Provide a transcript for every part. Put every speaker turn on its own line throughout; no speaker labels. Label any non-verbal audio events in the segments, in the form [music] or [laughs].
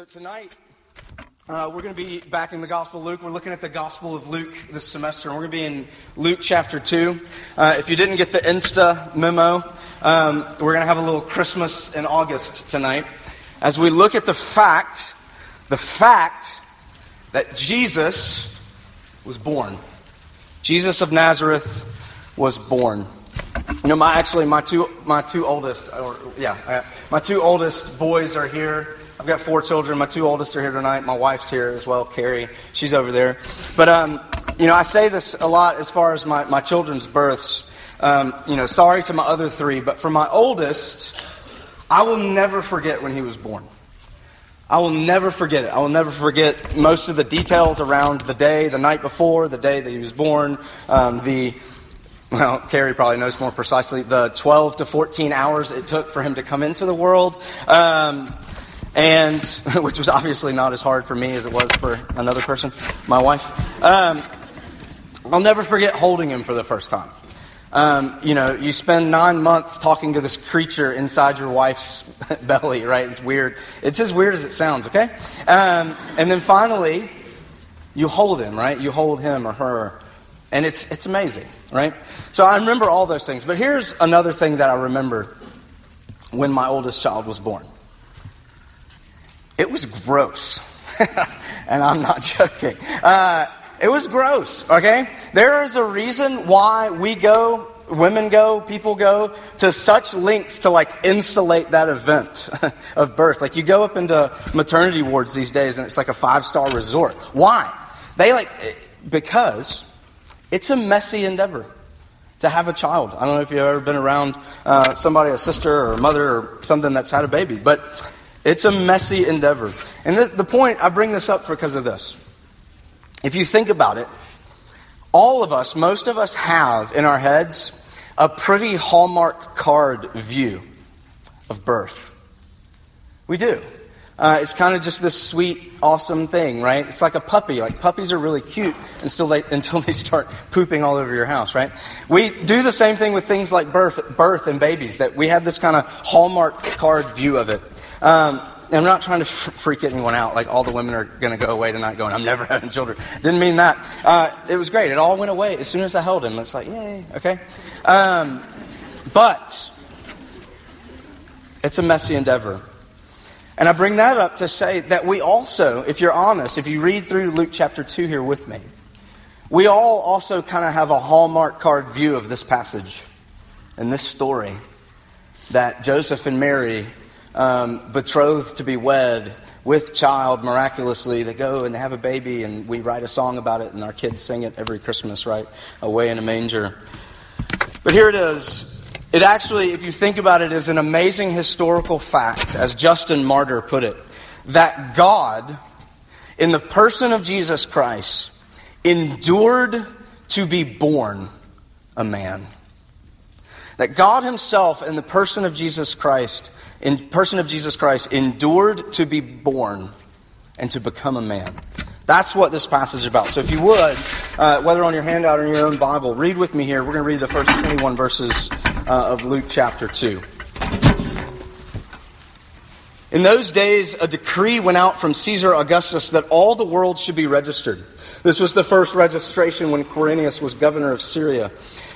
So tonight, uh, we're going to be back in the Gospel of Luke. We're looking at the Gospel of Luke this semester, and we're going to be in Luke chapter 2. Uh, if you didn't get the Insta memo, um, we're going to have a little Christmas in August tonight as we look at the fact, the fact that Jesus was born. Jesus of Nazareth was born. You know, my actually my two my two oldest, or yeah, my two oldest boys are here. I've got four children. My two oldest are here tonight. My wife's here as well, Carrie. She's over there. But, um, you know, I say this a lot as far as my, my children's births. Um, you know, sorry to my other three, but for my oldest, I will never forget when he was born. I will never forget it. I will never forget most of the details around the day, the night before, the day that he was born, um, the well, Carrie probably knows more precisely, the 12 to 14 hours it took for him to come into the world. Um, and [laughs] which was obviously not as hard for me as it was for another person, my wife. Um, I'll never forget holding him for the first time. Um, you know, you spend nine months talking to this creature inside your wife's [laughs] belly, right? It's weird. It's as weird as it sounds, okay? Um, and then finally, you hold him, right? You hold him or her. And it's, it's amazing, right? So I remember all those things. But here's another thing that I remember when my oldest child was born. It was gross. [laughs] and I'm not [laughs] joking. Uh, it was gross, okay? There is a reason why we go, women go, people go to such lengths to like insulate that event [laughs] of birth. Like you go up into maternity wards these days and it's like a five star resort. Why? They like, because it's a messy endeavor to have a child. I don't know if you've ever been around uh, somebody, a sister or a mother or something that's had a baby, but it's a messy endeavor. And the, the point, I bring this up because of this. If you think about it, all of us, most of us have in our heads a pretty Hallmark card view of birth. We do. Uh, it's kind of just this sweet, awesome thing, right? It's like a puppy. Like puppies are really cute until they [laughs] until they start pooping all over your house, right? We do the same thing with things like birth, birth and babies. That we have this kind of hallmark card view of it. Um, I'm not trying to freak anyone out. Like all the women are going to go away tonight, going, "I'm never [laughs] having children." Didn't mean that. Uh, it was great. It all went away as soon as I held him. It's like, yay, okay. Um, but it's a messy endeavor. And I bring that up to say that we also, if you're honest, if you read through Luke chapter 2 here with me, we all also kind of have a hallmark card view of this passage and this story that Joseph and Mary, um, betrothed to be wed, with child miraculously. They go and they have a baby, and we write a song about it, and our kids sing it every Christmas, right? Away in a manger. But here it is. It actually, if you think about it, is an amazing historical fact, as Justin Martyr put it, that God, in the person of Jesus Christ, endured to be born a man. That God Himself, in the person of Jesus Christ, in person of Jesus Christ, endured to be born and to become a man. That's what this passage is about. So if you would, uh, whether on your handout or in your own Bible, read with me here. We're going to read the first 21 verses uh, of Luke chapter 2. In those days, a decree went out from Caesar Augustus that all the world should be registered. This was the first registration when Quirinius was governor of Syria.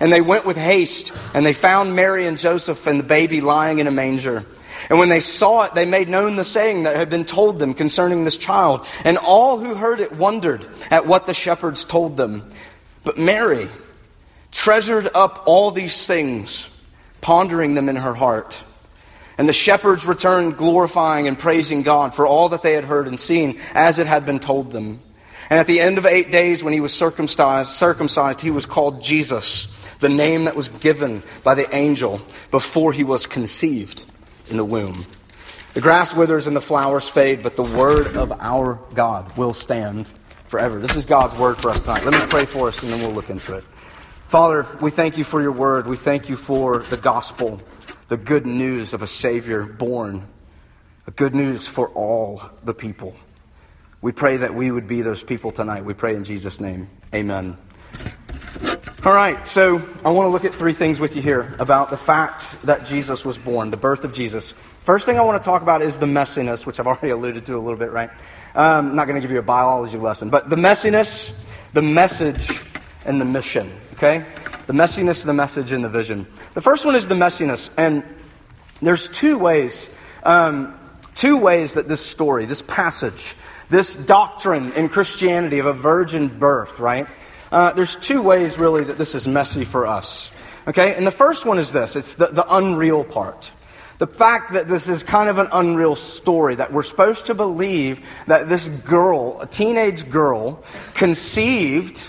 And they went with haste, and they found Mary and Joseph and the baby lying in a manger. And when they saw it, they made known the saying that had been told them concerning this child. And all who heard it wondered at what the shepherds told them. But Mary treasured up all these things, pondering them in her heart. And the shepherds returned, glorifying and praising God for all that they had heard and seen, as it had been told them. And at the end of eight days, when he was circumcised, circumcised, he was called Jesus, the name that was given by the angel before he was conceived in the womb. The grass withers and the flowers fade, but the word of our God will stand forever. This is God's word for us tonight. Let me pray for us and then we'll look into it. Father, we thank you for your word. We thank you for the gospel, the good news of a Savior born, a good news for all the people. We pray that we would be those people tonight. We pray in Jesus' name. Amen. All right, so I want to look at three things with you here about the fact that Jesus was born, the birth of Jesus. First thing I want to talk about is the messiness, which I've [laughs] already alluded to a little bit, right? Um, I'm not going to give you a biology lesson, but the messiness, the message, and the mission, okay? The messiness, the message, and the vision. The first one is the messiness, and there's two ways, um, two ways that this story, this passage, this doctrine in Christianity of a virgin birth, right? Uh, there's two ways, really, that this is messy for us. Okay? And the first one is this it's the, the unreal part. The fact that this is kind of an unreal story, that we're supposed to believe that this girl, a teenage girl, conceived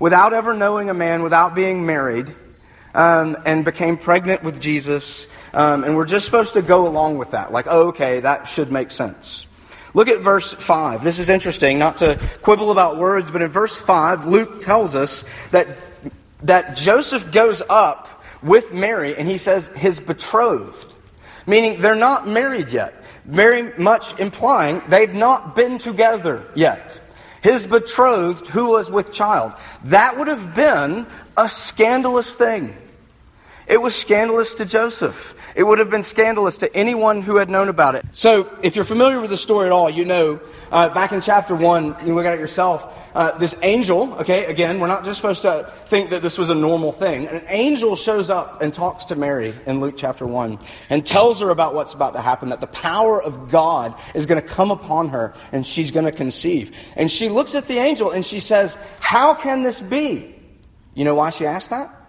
without ever knowing a man, without being married, um, and became pregnant with Jesus. Um, and we're just supposed to go along with that. Like, oh, okay, that should make sense. Look at verse 5. This is interesting, not to quibble about words, but in verse 5, Luke tells us that, that Joseph goes up with Mary and he says his betrothed, meaning they're not married yet. Very much implying they've not been together yet. His betrothed who was with child. That would have been a scandalous thing. It was scandalous to Joseph. It would have been scandalous to anyone who had known about it. So, if you're familiar with the story at all, you know, uh, back in chapter 1, you look at it yourself, uh, this angel, okay, again, we're not just supposed to think that this was a normal thing. An angel shows up and talks to Mary in Luke chapter 1 and tells her about what's about to happen, that the power of God is going to come upon her and she's going to conceive. And she looks at the angel and she says, How can this be? You know why she asked that?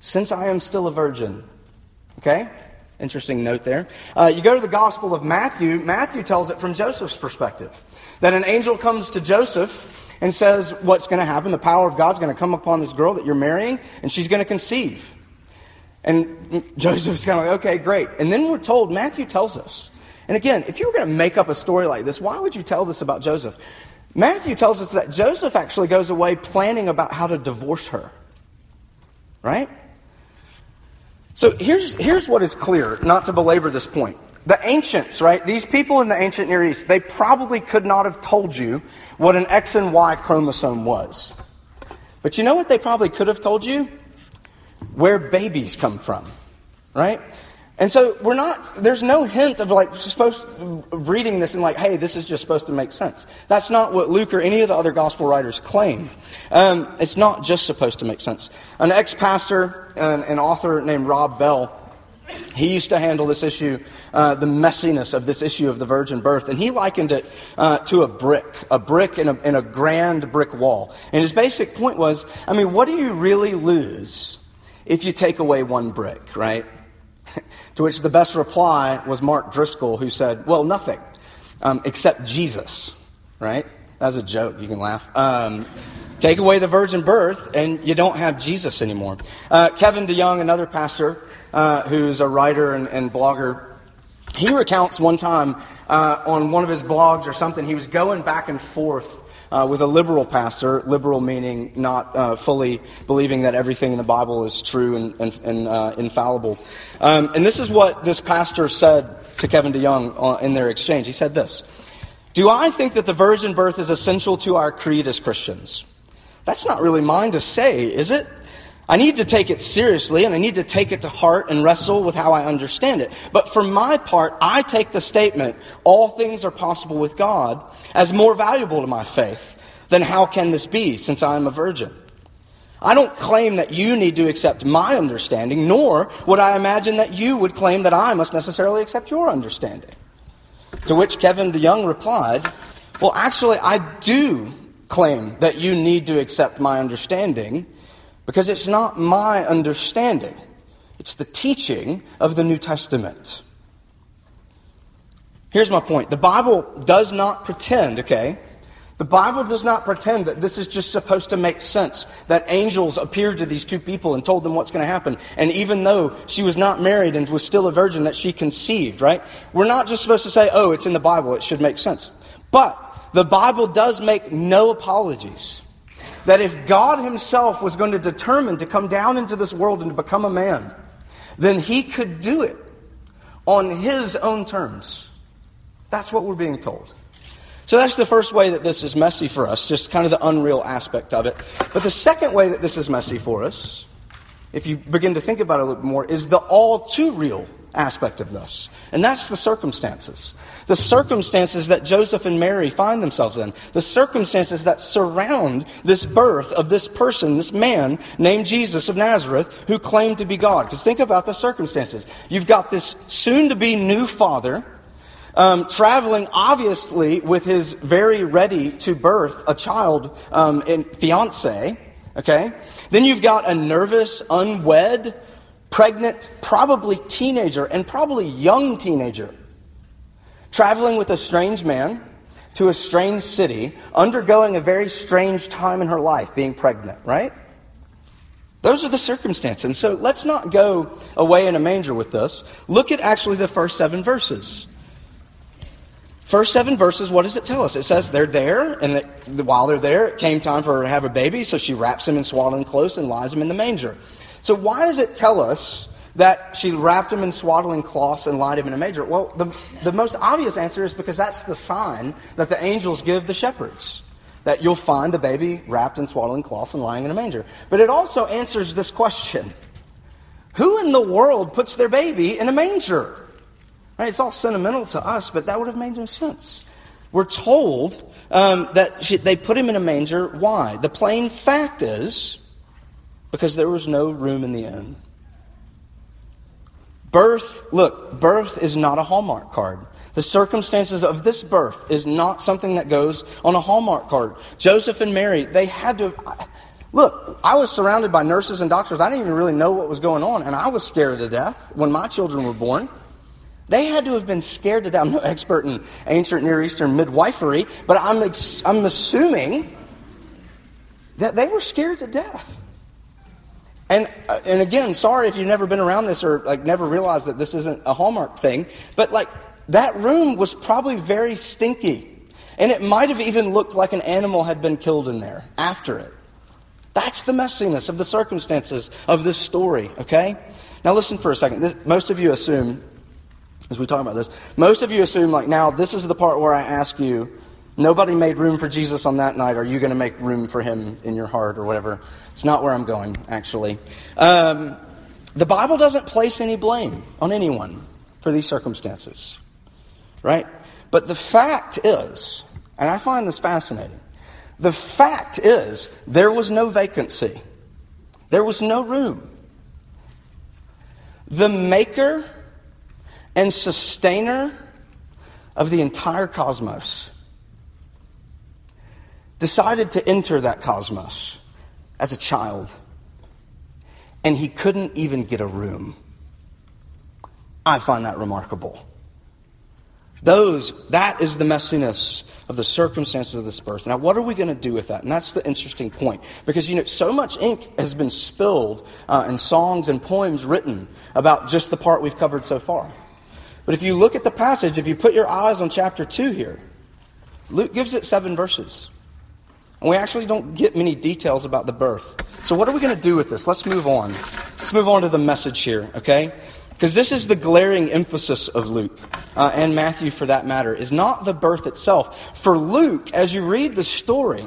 Since I am still a virgin. Okay? Interesting note there. Uh, you go to the Gospel of Matthew, Matthew tells it from Joseph's perspective. That an angel comes to Joseph and says, What's going to happen? The power of God's going to come upon this girl that you're marrying, and she's going to conceive. And Joseph's kind of like, Okay, great. And then we're told, Matthew tells us. And again, if you were going to make up a story like this, why would you tell this about Joseph? Matthew tells us that Joseph actually goes away planning about how to divorce her. Right? So here's, here's what is clear, not to belabor this point. The ancients, right? These people in the ancient Near East, they probably could not have told you what an X and Y chromosome was. But you know what they probably could have told you? Where babies come from, right? And so we're not, there's no hint of like supposed, reading this and like, hey, this is just supposed to make sense. That's not what Luke or any of the other gospel writers claim. Um, it's not just supposed to make sense. An ex pastor, an, an, author named Rob Bell, he used to handle this issue, uh, the messiness of this issue of the virgin birth, and he likened it uh, to a brick, a brick in a, in a grand brick wall. And his basic point was I mean, what do you really lose if you take away one brick, right? [laughs] to which the best reply was Mark Driscoll, who said, Well, nothing, um, except Jesus, right? That's a joke. You can laugh. Um, take away the virgin birth, and you don't have Jesus anymore. Uh, Kevin DeYoung, another pastor uh, who's a writer and, and, blogger, he recounts one time uh, on one of his blogs or something, he was going back and forth uh, with a liberal pastor, liberal meaning not uh, fully believing that everything in the Bible is true and, and, and uh, infallible. Um, and this is what this pastor said to Kevin DeYoung uh, in their exchange. He said this Do I think that the virgin birth is essential to our creed as Christians? That's not really mine to say, is it? I need to take it seriously and I need to take it to heart and wrestle with how I understand it. But for my part, I take the statement, all things are possible with God, as more valuable to my faith than how can this be since I am a virgin. I don't claim that you need to accept my understanding, nor would I imagine that you would claim that I must necessarily accept your understanding. To which Kevin DeYoung replied, Well, actually, I do claim that you need to accept my understanding because it's not my understanding, it's the teaching of the New Testament. Here's my point the Bible does not pretend, okay? The Bible does not pretend that this is just supposed to make sense, that angels appeared to these two people and told them what's going to happen. And even though she was not married and was still a virgin, that she conceived, right? We're not just supposed to say, oh, it's in the Bible, it should make sense. But the Bible does make no apologies that if God Himself was going to determine to come down into this world and to become a man, then He could do it on His own terms. That's what we're being told. So that's the first way that this is messy for us, just kind of the unreal aspect of it. But the second way that this is messy for us, if you begin to think about it a little bit more, is the all too real aspect of this. And that's the circumstances. The circumstances that Joseph and Mary find themselves in. The circumstances that surround this birth of this person, this man named Jesus of Nazareth, who claimed to be God. Because think about the circumstances. You've got this soon to be new father. Um, traveling obviously with his very ready to birth a child um, and fiance, okay? Then you've got a nervous, unwed, pregnant, probably teenager, and probably young teenager, traveling with a strange man to a strange city, undergoing a very strange time in her life, being pregnant, right? Those are the circumstances. And so let's not go away in a manger with this. Look at actually the first seven verses. First seven verses, what does it tell us? It says they're there, and that while they're there, it came time for her to have a baby, so she wraps him in swaddling clothes and lies him in the manger. So, why does it tell us that she wrapped him in swaddling cloths and lied him in a manger? Well, the, the most obvious answer is because that's the sign that the angels give the shepherds that you'll find the baby wrapped in swaddling cloths and lying in a manger. But it also answers this question Who in the world puts their baby in a manger? Right, it's all sentimental to us, but that would have made no sense. We're told um, that she, they put him in a manger. Why? The plain fact is because there was no room in the inn. Birth, look, birth is not a Hallmark card. The circumstances of this birth is not something that goes on a Hallmark card. Joseph and Mary, they had to. Look, I was surrounded by nurses and doctors. I didn't even really know what was going on, and I was scared to death when my children were born. They had to have been scared to death. I'm no expert in ancient Near Eastern midwifery, but I'm, I'm assuming that they were scared to death. And, uh, and again, sorry if you've never been around this or like never realized that this isn't a Hallmark thing, but like that room was probably very stinky. And it might have even looked like an animal had been killed in there after it. That's the messiness of the circumstances of this story, okay? Now listen for a second. This, most of you assume, as we talk about this, most of you assume like now this is the part where I ask you, Nobody made room for Jesus on that night. Are you going to make room for him in your heart or whatever? It's not where I'm going, actually. Um, the Bible doesn't place any blame on anyone for these circumstances, right? But the fact is, and I find this fascinating, the fact is there was no vacancy, there was no room. The maker and sustainer of the entire cosmos decided to enter that cosmos as a child, and he couldn't even get a room. I find that remarkable. Those, that is the messiness of the circumstances of this birth. Now, what are we going to do with that? And that's the interesting point. Because, you know, so much ink has been spilled uh, in songs and poems written about just the part we've covered so far. But if you look at the passage, if you put your eyes on chapter 2 here, Luke gives it seven verses. And we actually don't get many details about the birth. So, what are we going to do with this? Let's move on. Let's move on to the message here, okay? Because this is the glaring emphasis of Luke. uh, and Matthew for that matter, is not the birth itself. For Luke, as you read the story,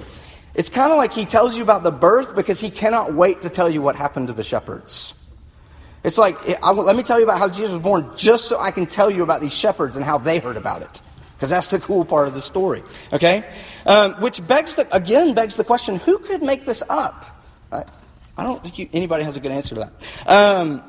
it's kind of like he tells you about the birth because he cannot wait to tell you what happened to the shepherds. It's like, I, let me tell you about how Jesus was born just so I can tell you about these shepherds and how they heard about it. Because that's the cool part of the story. Okay? Um, which begs the, again begs the question who could make this up? I, I don't think you, anybody has a good answer to that. Um,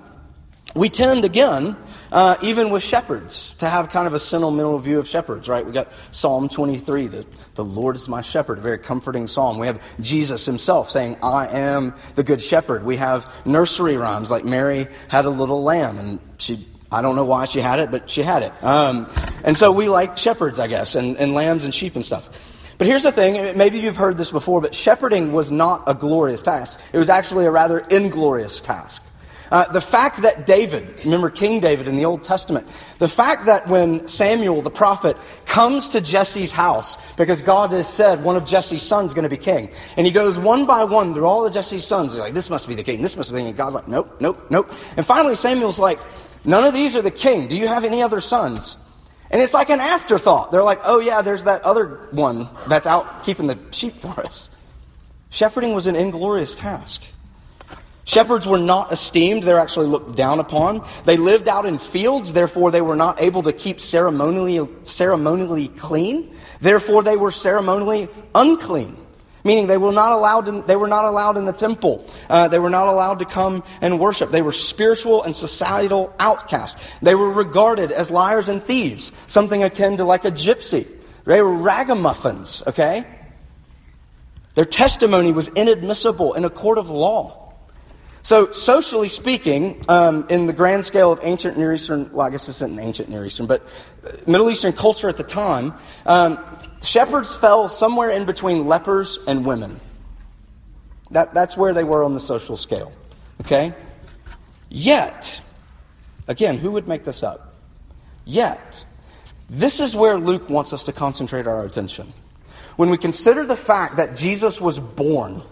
we tend, again, uh, even with shepherds, to have kind of a sentimental view of shepherds, right? We got Psalm 23, the, the Lord is my shepherd, a very comforting psalm. We have Jesus himself saying, I am the good shepherd. We have nursery rhymes like Mary had a little lamb, and she, I don't know why she had it, but she had it. Um, and so we like shepherds, I guess, and, and lambs and sheep and stuff. But here's the thing maybe you've heard this before, but shepherding was not a glorious task. It was actually a rather inglorious task. Uh, the fact that David, remember King David in the Old Testament, the fact that when Samuel the prophet comes to Jesse's house, because God has said one of Jesse's sons is going to be king, and he goes one by one through all of Jesse's sons, he's like, this must be the king, this must be the king, and God's like, nope, nope, nope. And finally Samuel's like, none of these are the king. Do you have any other sons? And it's like an afterthought. They're like, oh yeah, there's that other one that's out keeping the sheep for us. Shepherding was an inglorious task. Shepherds were not esteemed, they're actually looked down upon. They lived out in fields, therefore, they were not able to keep ceremonially, ceremonially clean. Therefore, they were ceremonially unclean. Meaning they were not allowed in, they were not allowed in the temple. Uh, they were not allowed to come and worship. They were spiritual and societal outcasts. They were regarded as liars and thieves, something akin to like a gypsy. They were ragamuffins, okay? Their testimony was inadmissible in a court of law. So, socially speaking, um, in the grand scale of ancient Near Eastern, well, I guess this isn't ancient Near Eastern, but Middle Eastern culture at the time, um, shepherds fell somewhere in between lepers and women. That, that's where they were on the social scale. Okay? Yet, again, who would make this up? Yet, this is where Luke wants us to concentrate our attention. When we consider the fact that Jesus was born,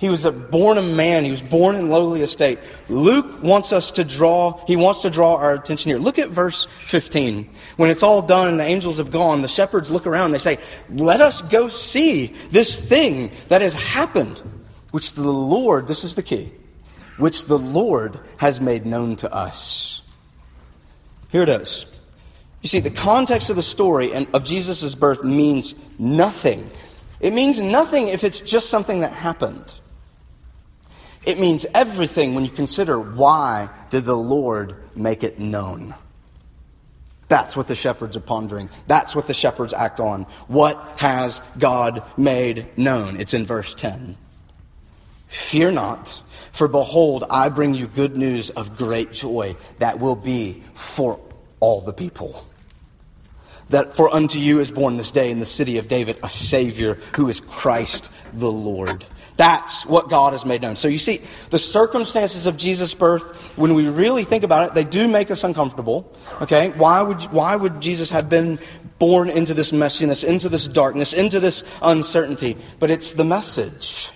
he was a born a man. He was born in lowly estate. Luke wants us to draw, he wants to draw our attention here. Look at verse 15. When it's all done and the angels have gone, the shepherds look around and they say, Let us go see this thing that has happened, which the Lord, this is the key, which the Lord has made known to us. Here it is. You see, the context of the story and of Jesus' birth means nothing. It means nothing if it's just something that happened. It means everything when you consider why did the Lord make it known. That's what the shepherds are pondering. That's what the shepherds act on. What has God made known? It's in verse 10. Fear not, for behold, I bring you good news of great joy that will be for all the people. That for unto you is born this day in the city of David a Savior who is Christ the Lord. That's what God has made known. So you see, the circumstances of Jesus' birth, when we really think about it, they do make us uncomfortable. Okay? Why would, why would Jesus have been born into this messiness, into this darkness, into this uncertainty? But it's the message.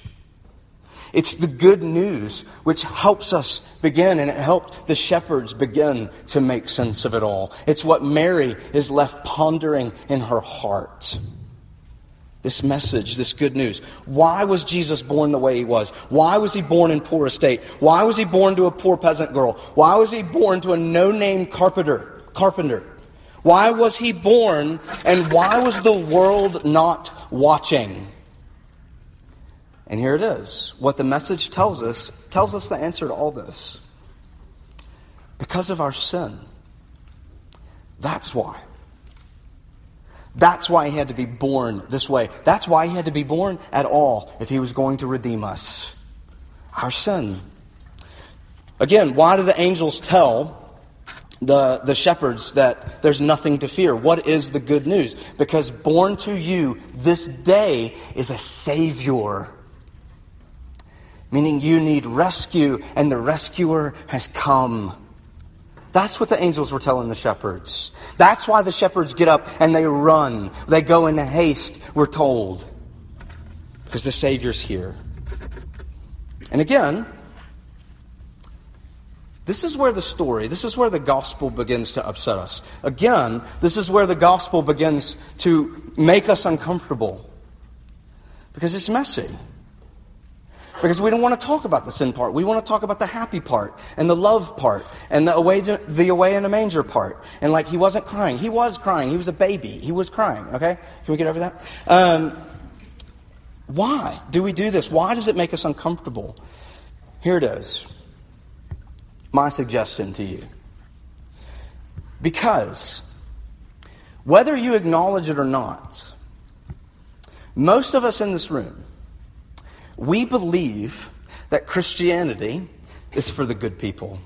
It's the good news which helps us begin, and it helped the shepherds begin to make sense of it all. It's what Mary is left pondering in her heart this message, this good news. Why was Jesus born the way he was? Why was he born in poor estate? Why was he born to a poor peasant girl? Why was he born to a no-name carpenter? Carpenter. Why was he born and why was the world not watching? And here it is. What the message tells us tells us the answer to all this. Because of our sin. That's why. That's why he had to be born this way. That's why he had to be born at all if he was going to redeem us. Our sin. Again, why do the angels tell the, the shepherds that there's nothing to fear? What is the good news? Because born to you this day is a Savior. Meaning you need rescue, and the rescuer has come. That's what the angels were telling the shepherds. That's why the shepherds get up and they run. They go in haste, we're told. Because the Savior's here. And again, This is where the story, this is where the gospel begins to upset us. Again, this is where the gospel begins to make us uncomfortable because it's messy. Because we don't want to talk about the sin part. We want to talk about the happy part and the love part and the away, the away in a manger part. And like he wasn't crying. He was crying. He was a baby. He was crying. Okay? Can we get over that? Um, why do we do this? Why does it make us uncomfortable? Here it is. My suggestion to you. Because whether you acknowledge it or not, most of us in this room, we believe that Christianity is for the good people.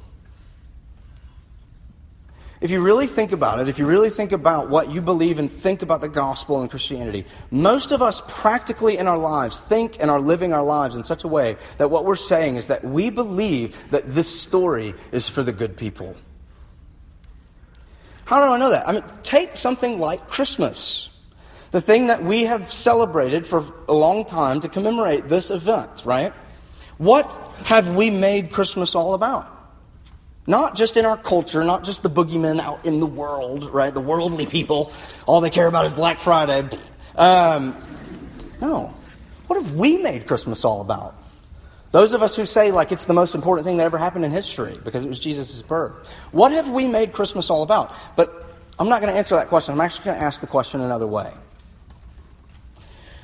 If you really think about it, if you really think about what you believe and think about the gospel and Christianity, most of us practically in our lives think and are living our lives in such a way that what we're saying is that we believe that this story is for the good people. How do I know that? I mean, take something like Christmas, the thing that we have celebrated for a long time to commemorate this event, right? What have we made Christmas all about? Not just in our culture, not just the boogeymen out in the world, right? The worldly people. All they care about is Black Friday. Um, no. What have we made Christmas all about? Those of us who say, like, it's the most important thing that ever happened in history because it was Jesus' birth. What have we made Christmas all about? But I'm not going to answer that question. I'm actually going to ask the question another way.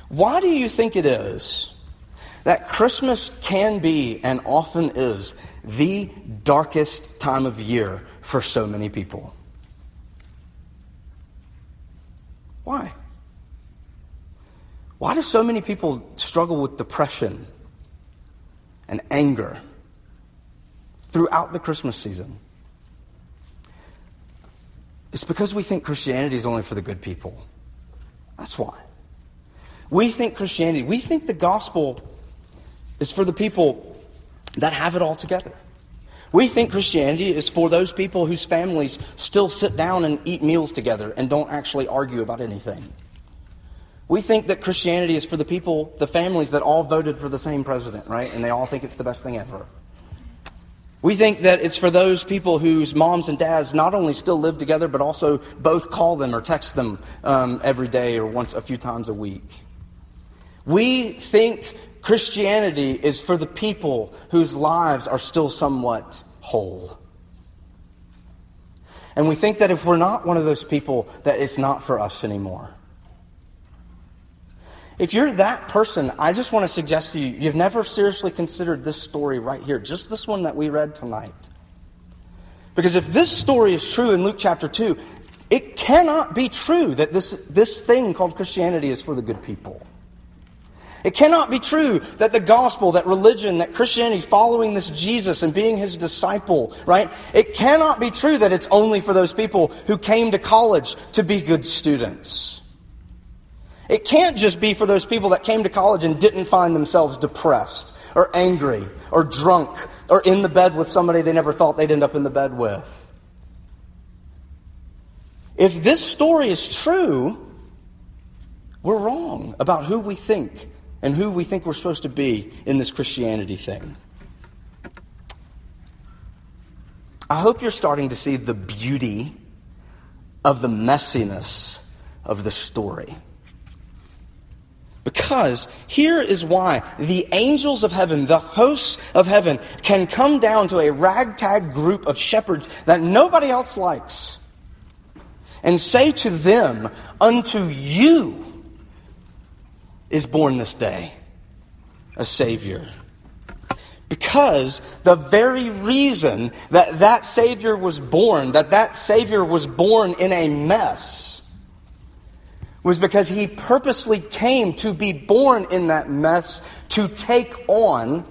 Why do you think it is that Christmas can be and often is the darkest time of year for so many people. Why? Why do so many people struggle with depression and anger throughout the Christmas season? It's because we think Christianity is only for the good people. That's why. We think Christianity, we think the gospel is for the people that have it all together. We think Christianity is for those people whose families still sit down and eat meals together and don't actually argue about anything. We think that Christianity is for the people, the families that all voted for the same president, right? And they all think it's the best thing ever. We think that it's for those people whose moms and dads not only still live together, but also both call them or text them um, every day or once a few times a week. We think Christianity is for the people whose lives are still somewhat whole. And we think that if we're not one of those people, that it's not for us anymore. If you're that person, I just want to suggest to you, you've never seriously considered this story right here, just this one that we read tonight. Because if this story is true in Luke chapter 2, it cannot be true that this, this thing called Christianity is for the good people. It cannot be true that the gospel, that religion, that Christianity, following this Jesus and being his disciple, right? It cannot be true that it's only for those people who came to college to be good students. It can't just be for those people that came to college and didn't find themselves depressed or angry or drunk or in the bed with somebody they never thought they'd end up in the bed with. If this story is true, we're wrong about who we think and who we think we're supposed to be in this Christianity thing. I hope you're starting to see the beauty of the messiness of the story. Because here is why the angels of heaven, the hosts of heaven, can come down to a ragtag group of shepherds that nobody else likes and say to them, Unto you is born this day a Savior. Because the very reason that that Savior was born, that that Savior was born in a mess, was because he purposely came to be born in that mess to take on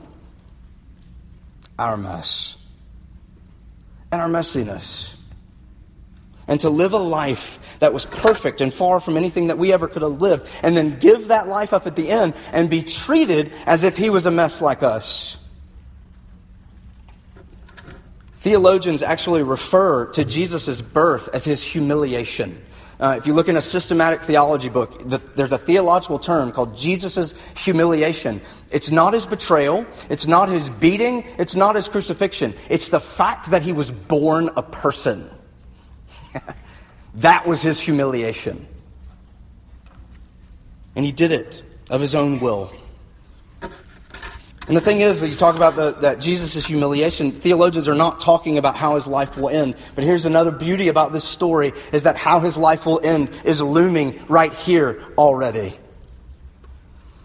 our mess and our messiness and to live a life that was perfect and far from anything that we ever could have lived, and then give that life up at the end and be treated as if he was a mess like us. Theologians actually refer to Jesus' birth as his humiliation. Uh, if you look in a systematic theology book, the, there's a theological term called Jesus' humiliation. It's not his betrayal, it's not his beating, it's not his crucifixion. It's the fact that he was born a person. [laughs] that was his humiliation. And he did it of his own will. And the thing is that you talk about the, that Jesus' humiliation, theologians are not talking about how his life will end. But here's another beauty about this story is that how his life will end is looming right here already.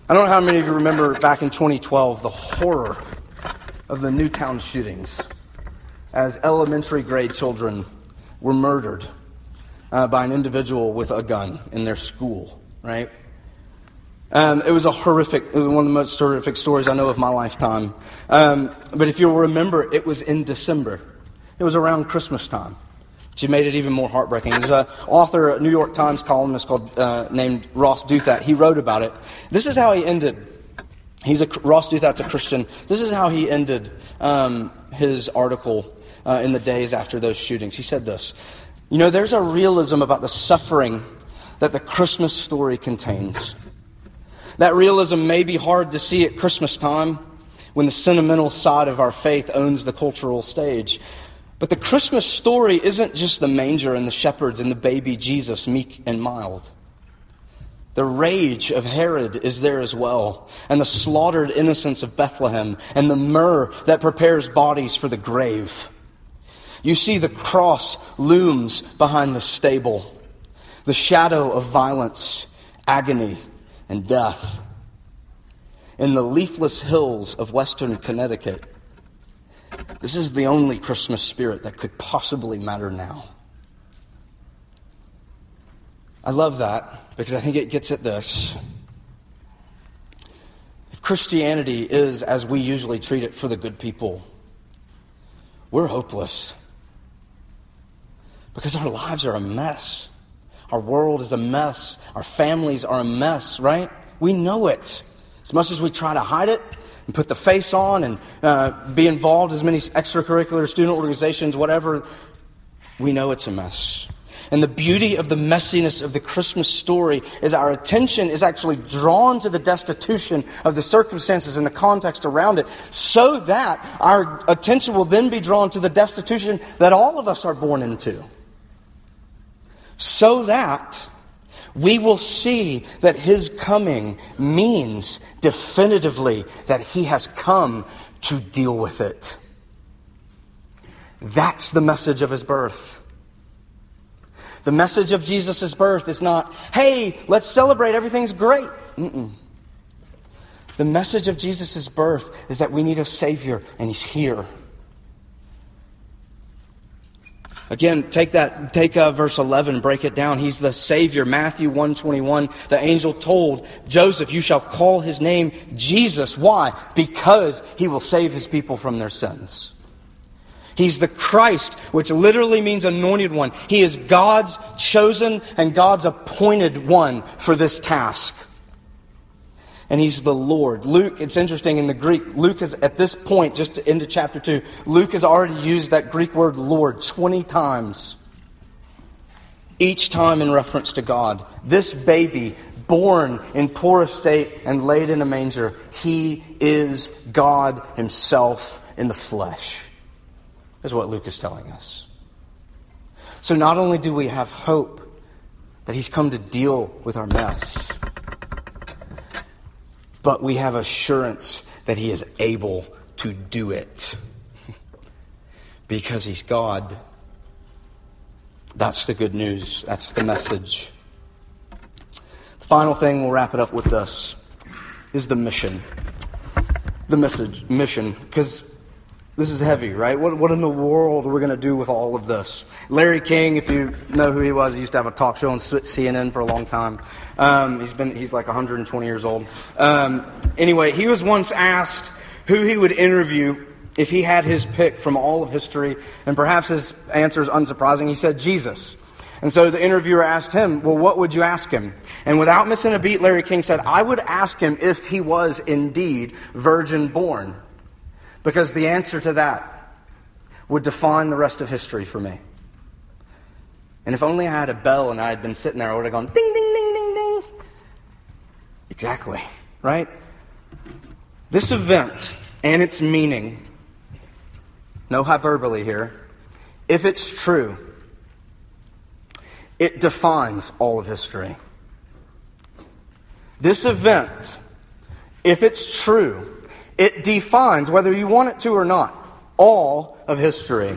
I don't know how many of you remember back in 2012 the horror of the Newtown shootings as elementary grade children were murdered uh, by an individual with a gun in their school, right? Um, it was a horrific, it was one of the most horrific stories I know of my lifetime. Um, but if you'll remember, it was in December. It was around Christmas time, which made it even more heartbreaking. There's an author, a New York Times columnist called, uh, named Ross Douthat. He wrote about it. This is how he ended. He's a, Ross Douthat's a Christian. This is how he ended um, his article uh, in the days after those shootings. He said this You know, there's a realism about the suffering that the Christmas story contains. That realism may be hard to see at Christmas time when the sentimental side of our faith owns the cultural stage. But the Christmas story isn't just the manger and the shepherds and the baby Jesus, meek and mild. The rage of Herod is there as well, and the slaughtered innocents of Bethlehem, and the myrrh that prepares bodies for the grave. You see, the cross looms behind the stable, the shadow of violence, agony, and death. In the leafless hills of western Connecticut, this is the only Christmas spirit that could possibly matter now. I love that because I think it gets at this. If Christianity is as we usually treat it for the good people, we're hopeless because our lives are a mess. Our world is a mess. Our families are a mess, right? We know it. As much as we try to hide it and put the face on and uh, be involved as many extracurricular student organizations, whatever, we know it's a mess. And the beauty of the messiness of the Christmas story is our attention is actually drawn to the destitution of the circumstances and the context around it, so that our attention will then be drawn to the destitution that all of us are born into so that we will see that his coming means definitively that he has come to deal with it. That's the message of his birth. The message of Jesus' birth is not, hey, let's celebrate, everything's great. Mm-mm. The message of Jesus' birth is that we need a Savior, and He's here. Again, take that, take uh, verse 11, break it down. He's the Savior. Matthew 121, the angel told Joseph, you shall call his name Jesus. Why? Because he will save his people from their sins. He's the Christ, which literally means anointed one. He is God's chosen and God's appointed one for this task and he's the Lord. Luke, it's interesting in the Greek, Luke is at this point, just into chapter 2, Luke has already used that Greek word Lord 20 times. Each time in reference to God. This baby, born in poor estate and laid in a manger, he is God himself in the flesh, is what Luke is telling us. So not only do we have hope that he's come to deal with our mess, but we have assurance that He is able to do it because He's God. That's the good news. That's the message. The final thing, we'll wrap it up with this, is the mission. The message, mission, because this is heavy, right? What, what in the world are we going to do with all of this? Larry King, if you know who he was, he used to have a talk show on CNN for a long time. Um, he's been he's like 120 years old. Um, anyway, he was once asked who he would interview if he had his pick from all of history, and perhaps his answer is unsurprising. He said Jesus. And so the interviewer asked him, Well, what would you ask him? And without missing a beat, Larry King said, I would ask him if he was indeed virgin born. Because the answer to that would define the rest of history for me. And if only I had a bell and I had been sitting there, I would have gone ding, ding, ding, ding, ding. Exactly, right? This event and its meaning, no hyperbole here, if it's true, it defines all of history. This event, if it's true, it defines, whether you want it to or not, all of history.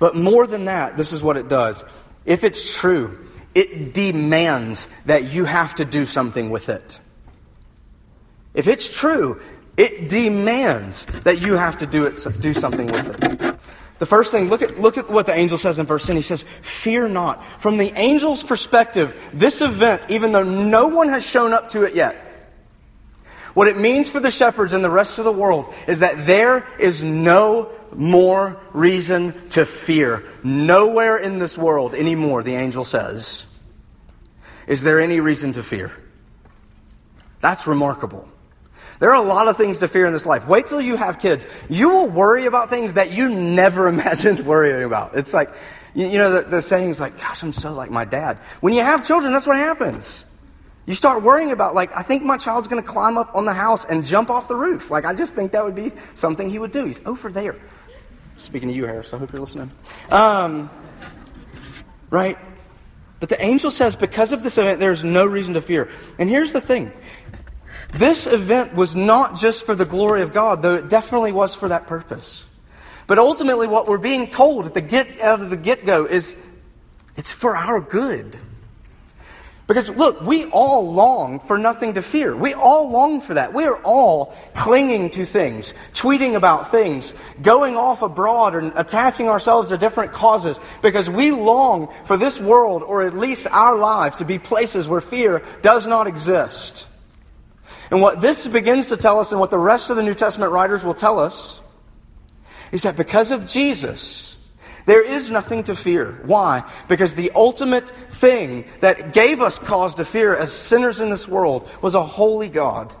But more than that, this is what it does. If it's true, it demands that you have to do something with it. If it's true, it demands that you have to do, it, do something with it. The first thing, look at, look at what the angel says in verse 10. He says, Fear not. From the angel's perspective, this event, even though no one has shown up to it yet, what it means for the shepherds and the rest of the world is that there is no more reason to fear. Nowhere in this world anymore, the angel says, is there any reason to fear. That's remarkable. There are a lot of things to fear in this life. Wait till you have kids. You will worry about things that you never [laughs] imagined worrying about. It's like, you, know, the, the saying is like, gosh, I'm so like my dad. When you have children, that's what happens. You start worrying about, like, I think my child's going to climb up on the house and jump off the roof. Like, I just think that would be something he would do. He's over there. Speaking to you, Harris, I hope you're listening. Um, right? But the angel says, because of this event, there's no reason to fear. And here's the thing this event was not just for the glory of God, though it definitely was for that purpose. But ultimately, what we're being told at the get out of the get go is it's for our good. Because look, we all long for nothing to fear. We all long for that. We are all clinging to things, tweeting about things, going off abroad and attaching ourselves to different causes because we long for this world or at least our lives to be places where fear does not exist. And what this begins to tell us, and what the rest of the New Testament writers will tell us, is that because of Jesus, there is nothing to fear. Why? Because the ultimate thing that gave us cause to fear as sinners in this world was a holy God.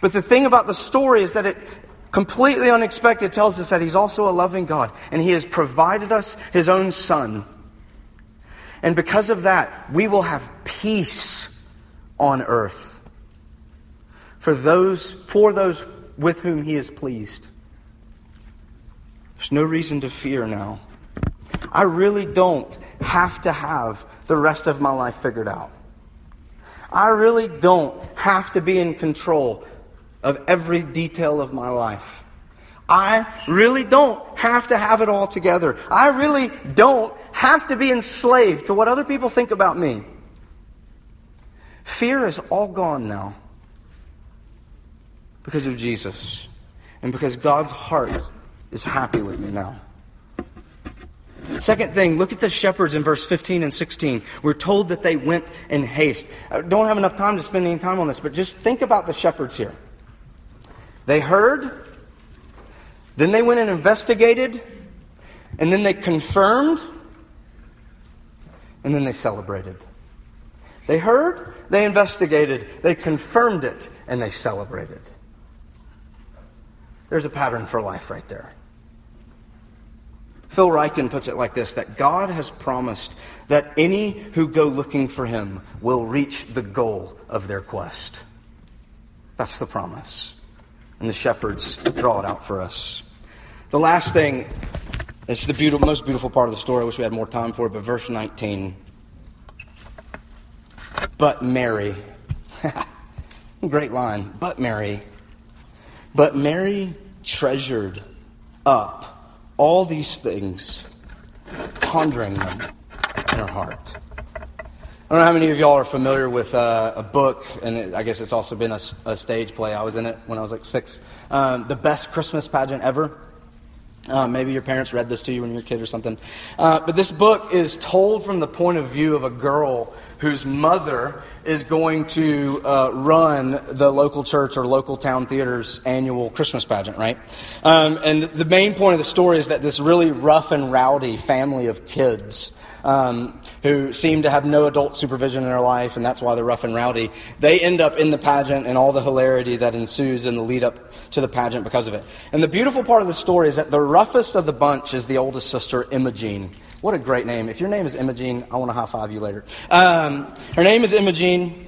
But the thing about the story is that it completely unexpected tells us that He's also a loving God, and He has provided us His own Son. And because of that, we will have peace on earth for those, for those with whom he is pleased. There's no reason to fear now. I really don't have to have the rest of my life figured out. I really don't have to be in control of every detail of my life. I really don't have to have it all together. I really don't have to be enslaved to what other people think about me. Fear is all gone now because of Jesus and because God's heart is happy with me now. Second thing, look at the shepherds in verse 15 and 16. We're told that they went in haste. I don't have enough time to spend any time on this, but just think about the shepherds here. They heard, then they went and investigated, and then they confirmed, and then they celebrated. They heard, they investigated, they confirmed it, and they celebrated. There's a pattern for life right there. Phil Ryken puts it like this that God has promised that any who go looking for him will reach the goal of their quest. That's the promise. And the shepherds draw it out for us. The last thing, it's the beautiful, most beautiful part of the story. I wish we had more time for it, but verse 19. But Mary, [laughs] great line, but Mary but Mary treasured up all these things, pondering them in her heart. I don't know how many of y'all are familiar with uh, a book, and it, I guess it's also been a, a, stage play. I was in it when I was like six. Um, the best Christmas pageant ever. Uh, maybe your parents read this to you when you were a kid or something. Uh, but this book is told from the point of view of a girl whose mother is going to uh, run the local church or local town theater's annual Christmas pageant, right? Um, and the main point of the story is that this really rough and rowdy family of kids um, who seem to have no adult supervision in their life, and that's why they're rough and rowdy. They end up in the pageant and all the hilarity that ensues in the lead up to the pageant because of it. And the beautiful part of the story is that the roughest of the bunch is the oldest sister, Imogene. What a great name. If your name is Imogene, I want to high five you later. Um, her name is Imogene,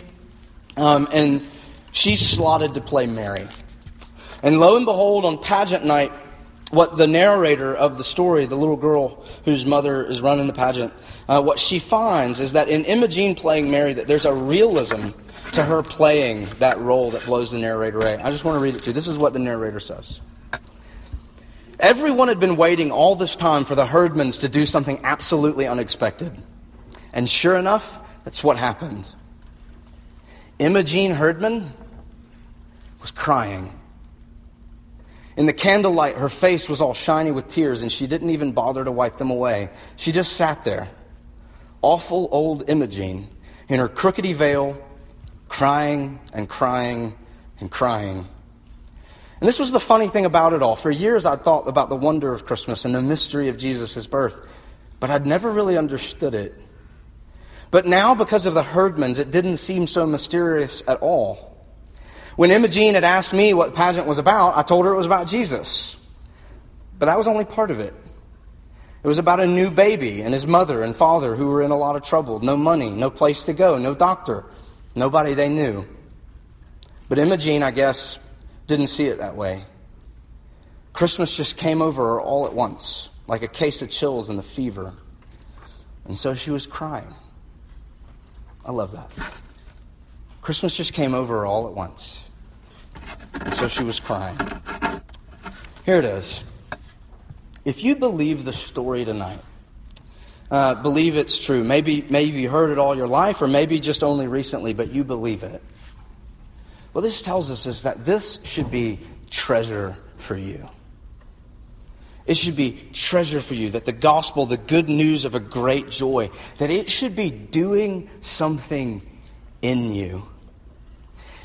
um, and she's slotted to play Mary. And lo and behold, on pageant night, what the narrator of the story, the little girl whose mother is running the pageant, uh, what she finds is that in Imogene playing Mary, that there's a realism to her playing that role that blows the narrator away. I just want to read it to you. This is what the narrator says. Everyone had been waiting all this time for the herdmans to do something absolutely unexpected. And sure enough, that's what happened. Imogene Herdman was crying. In the candlelight, her face was all shiny with tears, and she didn't even bother to wipe them away. She just sat there, awful old Imogene, in her crookedy veil, crying and crying and crying. And this was the funny thing about it all. For years, I'd thought about the wonder of Christmas and the mystery of Jesus' birth, but I'd never really understood it. But now, because of the herdmans, it didn't seem so mysterious at all. When Imogene had asked me what the pageant was about, I told her it was about Jesus. But that was only part of it. It was about a new baby and his mother and father who were in a lot of trouble. No money, no place to go, no doctor, nobody they knew. But Imogene, I guess, didn't see it that way. Christmas just came over her all at once, like a case of chills and the fever. And so she was crying. I love that. Christmas just came over her all at once. And so she was crying. Here it is. If you believe the story tonight, uh, believe it's true. Maybe, maybe you heard it all your life, or maybe just only recently, but you believe it. What this tells us is that this should be treasure for you. It should be treasure for you that the gospel, the good news of a great joy, that it should be doing something in you.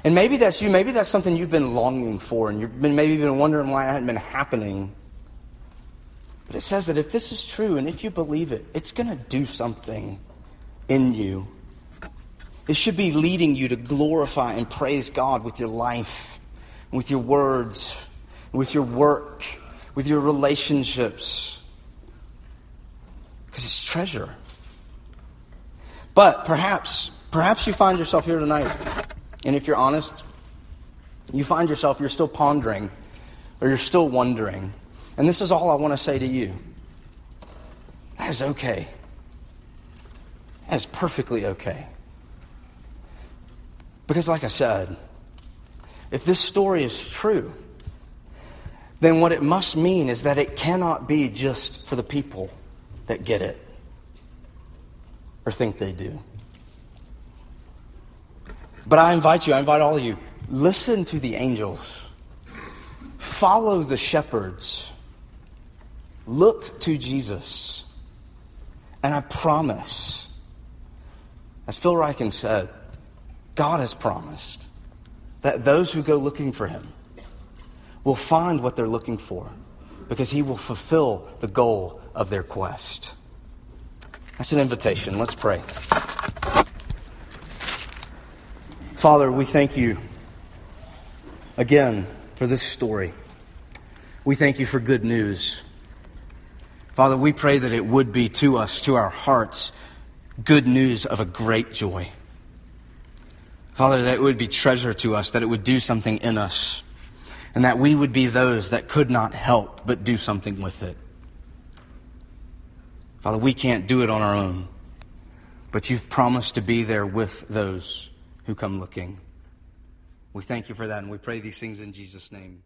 And maybe that's you. Maybe that's something you've been longing for, and you've been maybe been wondering why it hadn't been happening. But it says that if this is true and if you believe it, it's going to do something in you. It should be leading you to glorify and praise God with your life, with your words, with your work, with your relationships. Because it's treasure. But perhaps, perhaps you find yourself here tonight and if you're honest, you find yourself, you're still pondering or you're still wondering. And this is all I want to say to you. That is okay. That is perfectly okay. Because, like I said, if this story is true, then what it must mean is that it cannot be just for the people that get it or think they do. But I invite you, I invite all of you, listen to the angels, follow the shepherds, look to Jesus. And I promise, as Phil Ryken said, God has promised that those who go looking for him will find what they're looking for because he will fulfill the goal of their quest. That's an invitation. Let's pray. Father, we thank you again for this story. We thank you for good news. Father, we pray that it would be to us, to our hearts, good news of a great joy. Father, that it would be treasure to us, that it would do something in us, and that we would be those that could not help but do something with it. Father, we can't do it on our own, but you've promised to be there with those who come looking. We thank you for that, and we pray these things in Jesus' name.